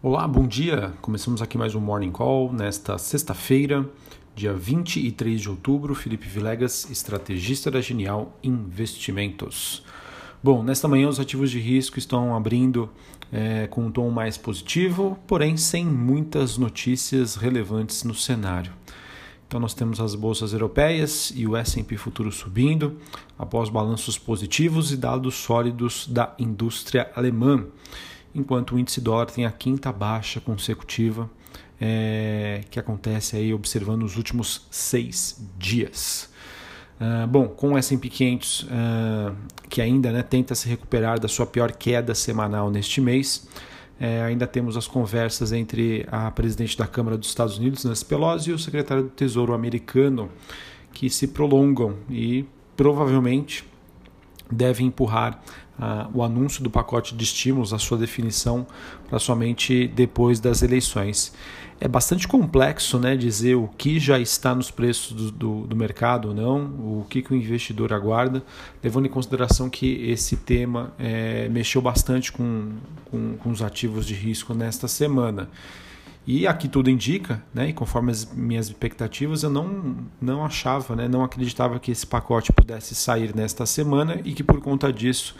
Olá, bom dia. Começamos aqui mais um Morning Call nesta sexta-feira, dia 23 de outubro. Felipe Vilegas, estrategista da Genial Investimentos. Bom, nesta manhã os ativos de risco estão abrindo é, com um tom mais positivo, porém sem muitas notícias relevantes no cenário. Então nós temos as bolsas europeias e o S&P futuro subindo após balanços positivos e dados sólidos da indústria alemã enquanto o índice dólar tem a quinta baixa consecutiva é, que acontece aí observando os últimos seis dias. Uh, bom, com o S&P 500 uh, que ainda né, tenta se recuperar da sua pior queda semanal neste mês, é, ainda temos as conversas entre a presidente da Câmara dos Estados Unidos, Nancy Pelosi, e o secretário do Tesouro americano, que se prolongam e provavelmente devem empurrar uh, o anúncio do pacote de estímulos, a sua definição, para somente depois das eleições. É bastante complexo né, dizer o que já está nos preços do, do, do mercado ou não, o que, que o investidor aguarda, levando em consideração que esse tema é, mexeu bastante com, com, com os ativos de risco nesta semana. E aqui tudo indica, né, e conforme as minhas expectativas, eu não, não achava, né, não acreditava que esse pacote pudesse sair nesta semana e que por conta disso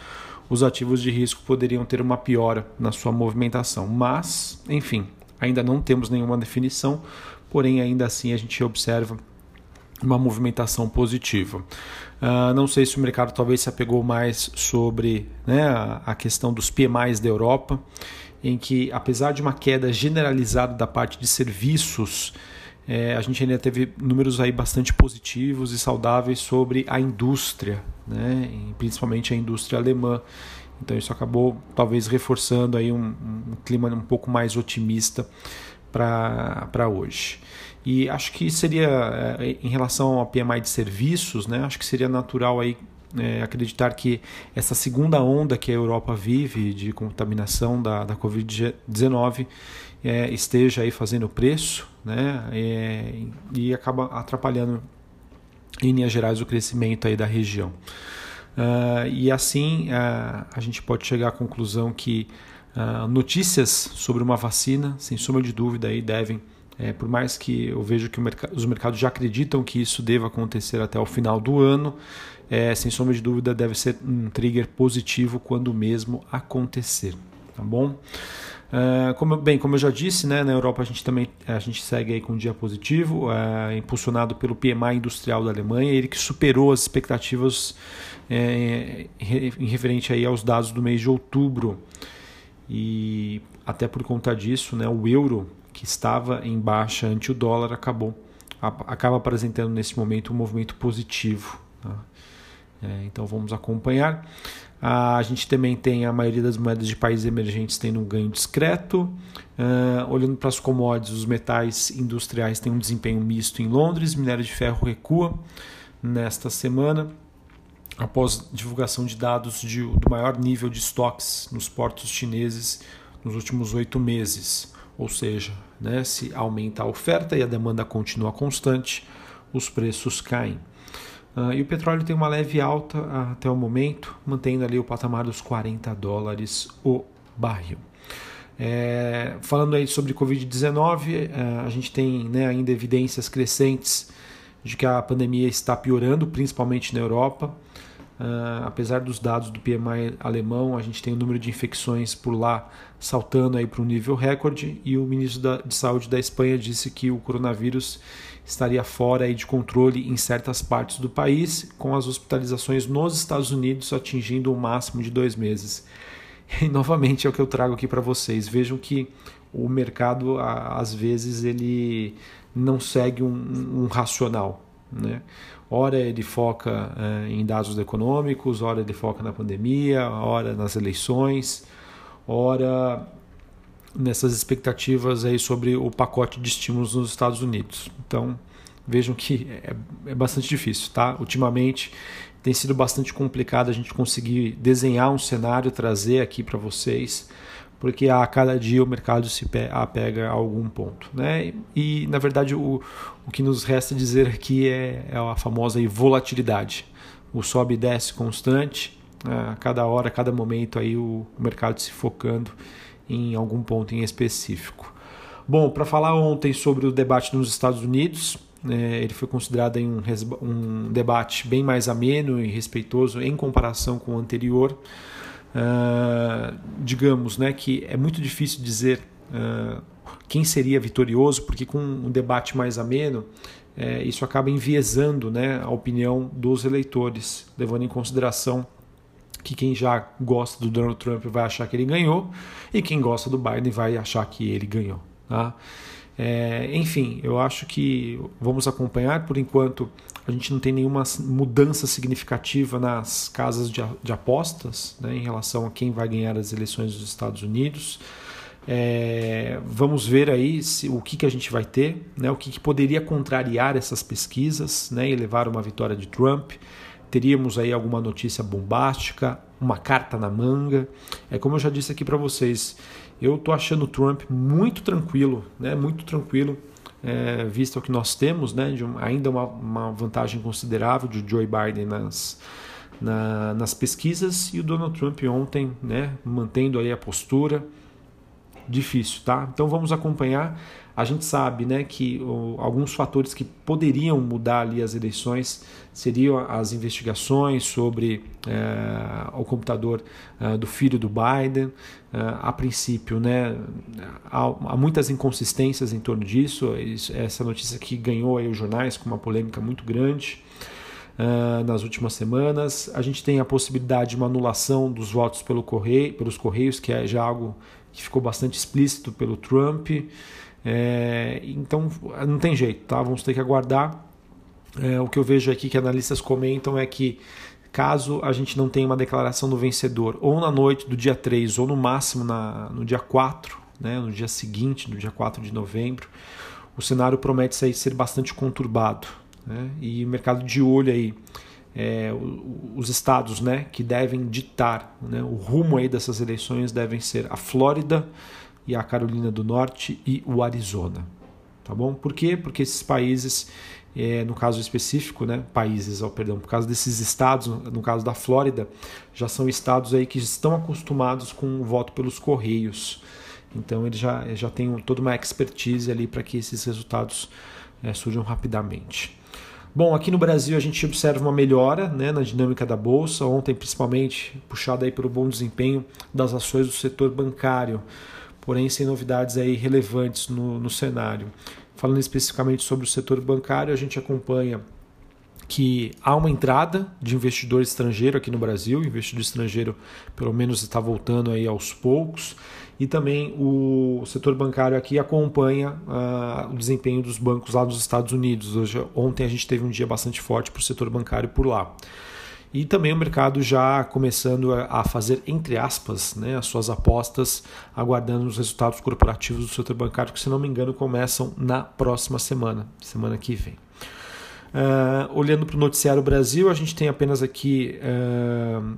os ativos de risco poderiam ter uma piora na sua movimentação. Mas, enfim, ainda não temos nenhuma definição, porém, ainda assim a gente observa uma movimentação positiva. Uh, não sei se o mercado talvez se apegou mais sobre né, a, questão dos PMIs da Europa, em que, apesar de uma queda generalizada da parte de serviços, é, a gente ainda teve números aí bastante positivos e saudáveis sobre a indústria, né? principalmente a indústria alemã. Então isso acabou talvez reforçando aí um, um clima um pouco mais otimista para hoje. E acho que seria, é, em relação ao PMI de serviços, né, acho que seria natural aí é, acreditar que essa segunda onda que a Europa vive de contaminação da, da Covid-19 é, esteja aí fazendo preço né, é, e acaba atrapalhando em linhas gerais o crescimento aí da região. Uh, e assim uh, a gente pode chegar à conclusão que uh, notícias sobre uma vacina, sem sombra de dúvida, aí devem é, por mais que eu vejo que merc os mercados já acreditam que isso deva acontecer até o final do ano, é, sem sombra de dúvida deve ser um trigger positivo quando mesmo acontecer, tá bom? Uh, como, bem, como eu já disse, né, na Europa a gente também a gente segue aí com um dia positivo, uh, impulsionado pelo PMI industrial da Alemanha, ele que superou as expectativas é, em referente aí aos dados do mês de outubro. E até por conta disso, né, o euro que estava em baixa ante o dólar acabou acaba apresentando nesse momento um movimento positivo. Tá? É, então vamos acompanhar. A gente também tem a maioria das moedas de países emergentes tendo um ganho discreto. Uh, olhando para as commodities, os metais industriais têm um desempenho misto em Londres. Minério de ferro recua nesta semana após divulgação de dados de, do maior nível de estoques nos portos chineses nos últimos oito meses. Ou seja, né, se aumenta a oferta e a demanda continua constante, os preços caem. Uh, e o petróleo tem uma leve alta uh, até o momento, mantendo ali o patamar dos 40 dólares o barril. É, falando aí sobre Covid-19, uh, a gente tem né, ainda evidências crescentes de que a pandemia está piorando, principalmente na Europa. Uh, apesar dos dados do PMI alemão, a gente tem o número de infecções por lá saltando aí para um nível recorde e o ministro da, de Saúde da Espanha disse que o coronavírus estaria fora aí de controle em certas partes do país, com as hospitalizações nos Estados Unidos atingindo o um máximo de dois meses. E novamente é o que eu trago aqui para vocês. Vejam que o mercado às vezes ele não segue um, um racional. Né? Ora ele foca é, em dados econômicos, ora ele foca na pandemia, ora nas eleições, ora nessas expectativas aí sobre o pacote de estímulos nos Estados Unidos. Então vejam que é, é bastante difícil, tá? Ultimamente tem sido bastante complicado a gente conseguir desenhar um cenário, trazer aqui para vocês porque a cada dia o mercado se apega a algum ponto. Né? E, na verdade, o, o que nos resta dizer aqui é, é a famosa volatilidade. O sobe e desce constante, a cada hora, a cada momento, aí o, o mercado se focando em algum ponto em específico. Bom, para falar ontem sobre o debate nos Estados Unidos, é, ele foi considerado um, um, debate bem mais ameno e respeitoso em comparação com o anterior. Uh, digamos né, que é muito difícil dizer uh, quem seria vitorioso, porque com um debate mais ameno, é, isso acaba enviesando né, a opinião dos eleitores, levando em consideração que quem já gosta do Donald Trump vai achar que ele ganhou e quem gosta do Biden vai achar que ele ganhou. Tá? É, enfim, eu acho que vamos acompanhar. Por enquanto, a gente não tem nenhuma mudança significativa nas casas de, de apostas né, em relação a quem vai ganhar as eleições dos Estados Unidos. É, vamos ver aí se, o que, que a gente vai ter, né, o que, que poderia contrariar essas pesquisas né, e levar uma vitória de Trump. Teríamos aí alguma notícia bombástica, uma carta na manga. É como eu já disse aqui para vocês, eu estou achando o Trump muito tranquilo, né, muito tranquilo, é, visto o que nós temos, né, de um, ainda uma, uma vantagem considerável de Joe Biden nas, na, nas pesquisas e o Donald Trump ontem, né, mantendo aí a postura, difícil, tá? Então vamos acompanhar. A gente sabe, né, que o, alguns fatores que poderiam mudar ali as eleições seriam as investigações sobre é, o computador é, do filho do Biden. É, a princípio, né, há, há, muitas inconsistências em torno disso. Essa notícia que ganhou aí os jornais com uma polêmica muito grande. Uh, nas últimas semanas. A gente tem a possibilidade de uma anulação dos votos pelo correio, pelos Correios, que é já algo que ficou bastante explícito pelo Trump. É, então não tem jeito, tá? Vamos ter que aguardar. É, o que eu vejo aqui que analistas comentam é que caso a gente não tenha uma declaração do vencedor ou na noite do dia 3 ou no máximo na, no dia 4, né, no dia seguinte, no dia 4 de novembro, o cenário promete ser bastante conturbado. Né? E o mercado de olho aí é, os estados né, que devem ditar né, o rumo aí dessas eleições devem ser a Flórida e a Carolina do Norte e o Arizona. Tá bom? Por quê? Porque esses países, é, no caso específico, né, países, oh, perdão, por causa desses estados, no caso da Flórida, já são estados aí que estão acostumados com o voto pelos correios. Então eles já, já têm toda uma expertise ali para que esses resultados é, surjam rapidamente. Bom, aqui no Brasil a gente observa uma melhora né, na dinâmica da bolsa, ontem principalmente puxada aí pelo bom desempenho das ações do setor bancário, porém sem novidades aí relevantes no, no cenário. Falando especificamente sobre o setor bancário, a gente acompanha que há uma entrada de investidor estrangeiro aqui no Brasil, o investidor estrangeiro pelo menos está voltando aí aos poucos, e também o setor bancário aqui acompanha uh, o desempenho dos bancos lá dos Estados Unidos. Hoje, ontem a gente teve um dia bastante forte para o setor bancário por lá. E também o mercado já começando a fazer, entre aspas, né, as suas apostas, aguardando os resultados corporativos do setor bancário, que, se não me engano, começam na próxima semana, semana que vem. Uh, olhando para o Noticiário Brasil, a gente tem apenas aqui. Uh,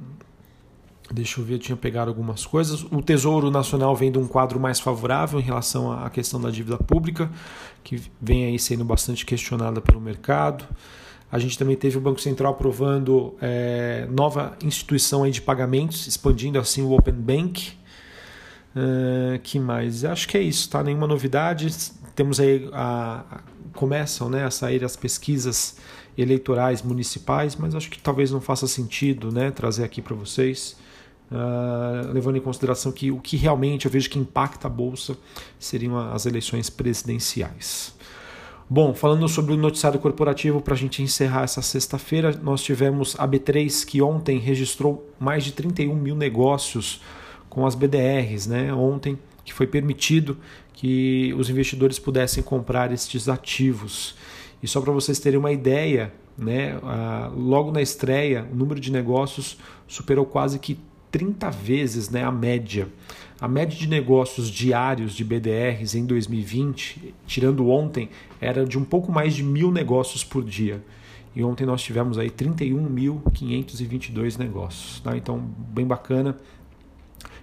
deixa eu ver, eu tinha pegado algumas coisas. O Tesouro Nacional vem de um quadro mais favorável em relação à questão da dívida pública, que vem aí sendo bastante questionada pelo mercado. A gente também teve o Banco Central aprovando é, nova instituição aí de pagamentos, expandindo assim o Open Bank. Uh, que mais? Acho que é isso, tá? Nenhuma novidade. Temos aí a, a começam né, a sair as pesquisas eleitorais municipais, mas acho que talvez não faça sentido né, trazer aqui para vocês, uh, levando em consideração que o que realmente eu vejo que impacta a Bolsa seriam as eleições presidenciais. Bom, falando sobre o noticiário corporativo, para a gente encerrar essa sexta-feira, nós tivemos a B3 que ontem registrou mais de 31 mil negócios com as BDRs, né? Ontem que foi permitido que os investidores pudessem comprar estes ativos. E só para vocês terem uma ideia, né, logo na estreia, o número de negócios superou quase que 30 vezes né, a média. A média de negócios diários de BDRs em 2020, tirando ontem, era de um pouco mais de mil negócios por dia. E ontem nós tivemos aí 31.522 negócios. Tá? Então, bem bacana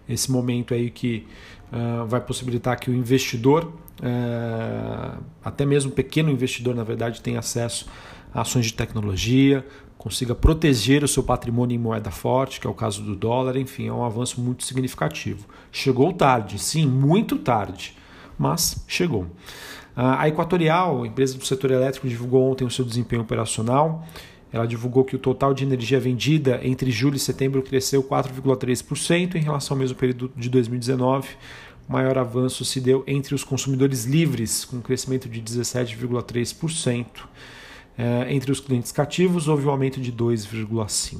esse momento aí que uh, vai possibilitar que o investidor, uh, até mesmo pequeno investidor, na verdade, tenha acesso a ações de tecnologia, consiga proteger o seu patrimônio em moeda forte, que é o caso do dólar, enfim, é um avanço muito significativo. Chegou tarde, sim, muito tarde, mas chegou. Ah, a Equatorial, empresa do setor elétrico, divulgou ontem o seu desempenho operacional. Ela divulgou que o total de energia vendida entre julho e setembro cresceu 4,3% em relação ao mesmo período de 2019. O maior avanço se deu entre os consumidores livres, com um crescimento de 17,3%. É, entre os clientes cativos, houve um aumento de 2,5%.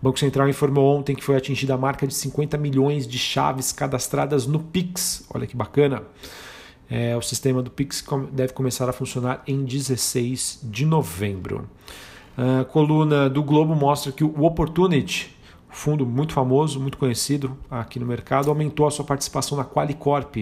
O Banco Central informou ontem que foi atingida a marca de 50 milhões de chaves cadastradas no Pix. Olha que bacana! É, o sistema do Pix deve começar a funcionar em 16 de novembro. A coluna do Globo mostra que o Opportunity, fundo muito famoso, muito conhecido aqui no mercado, aumentou a sua participação na Qualicorp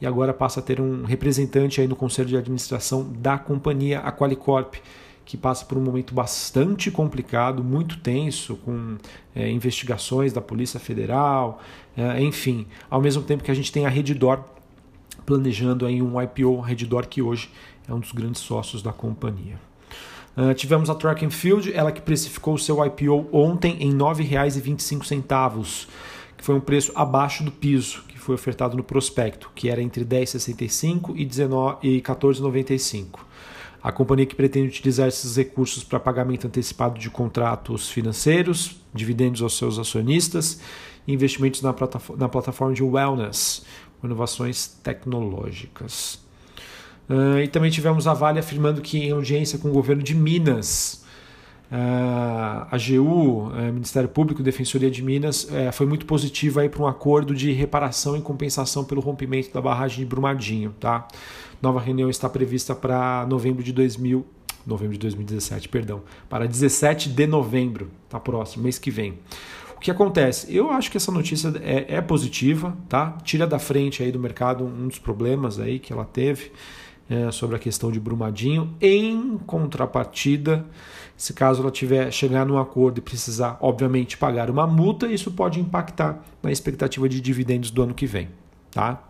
e agora passa a ter um representante aí no conselho de administração da companhia, a Qualicorp, que passa por um momento bastante complicado, muito tenso, com é, investigações da Polícia Federal, é, enfim, ao mesmo tempo que a gente tem a Redditor planejando aí um IPO, a Redditor que hoje é um dos grandes sócios da companhia. Uh, tivemos a Track and Field, ela que precificou o seu IPO ontem em R$ 9,25, que foi um preço abaixo do piso que foi ofertado no prospecto, que era entre R$ 10,65 e R$ 14,95. A companhia que pretende utilizar esses recursos para pagamento antecipado de contratos financeiros, dividendos aos seus acionistas e investimentos na plataforma de wellness, inovações tecnológicas. Uh, e também tivemos a Vale afirmando que, em audiência com o governo de Minas, uh, a AGU, uh, eh, Ministério Público Defensoria de Minas, foi muito positiva para um acordo de reparação e compensação pelo rompimento da barragem de Brumadinho. Tá? Nova reunião está prevista para novembro de 2000, novembro de 2017, perdão, para 17 de novembro, tá próximo, mês que vem. O que acontece? Eu acho que essa notícia é, é positiva, tá? Tira da frente aí do mercado um dos problemas aí que ela teve é, sobre a questão de Brumadinho. Em contrapartida, se caso ela tiver chegar num acordo e precisar, obviamente, pagar uma multa, isso pode impactar na expectativa de dividendos do ano que vem, tá?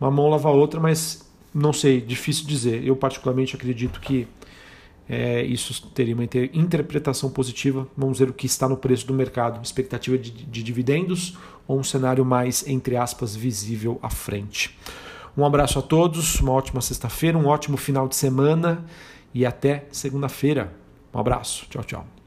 Uma mão lava a outra, mas não sei, difícil dizer. Eu particularmente acredito que é, isso teria uma interpretação positiva. Vamos ver o que está no preço do mercado, expectativa de, de dividendos ou um cenário mais, entre aspas, visível à frente. Um abraço a todos, uma ótima sexta-feira, um ótimo final de semana e até segunda-feira. Um abraço, tchau, tchau.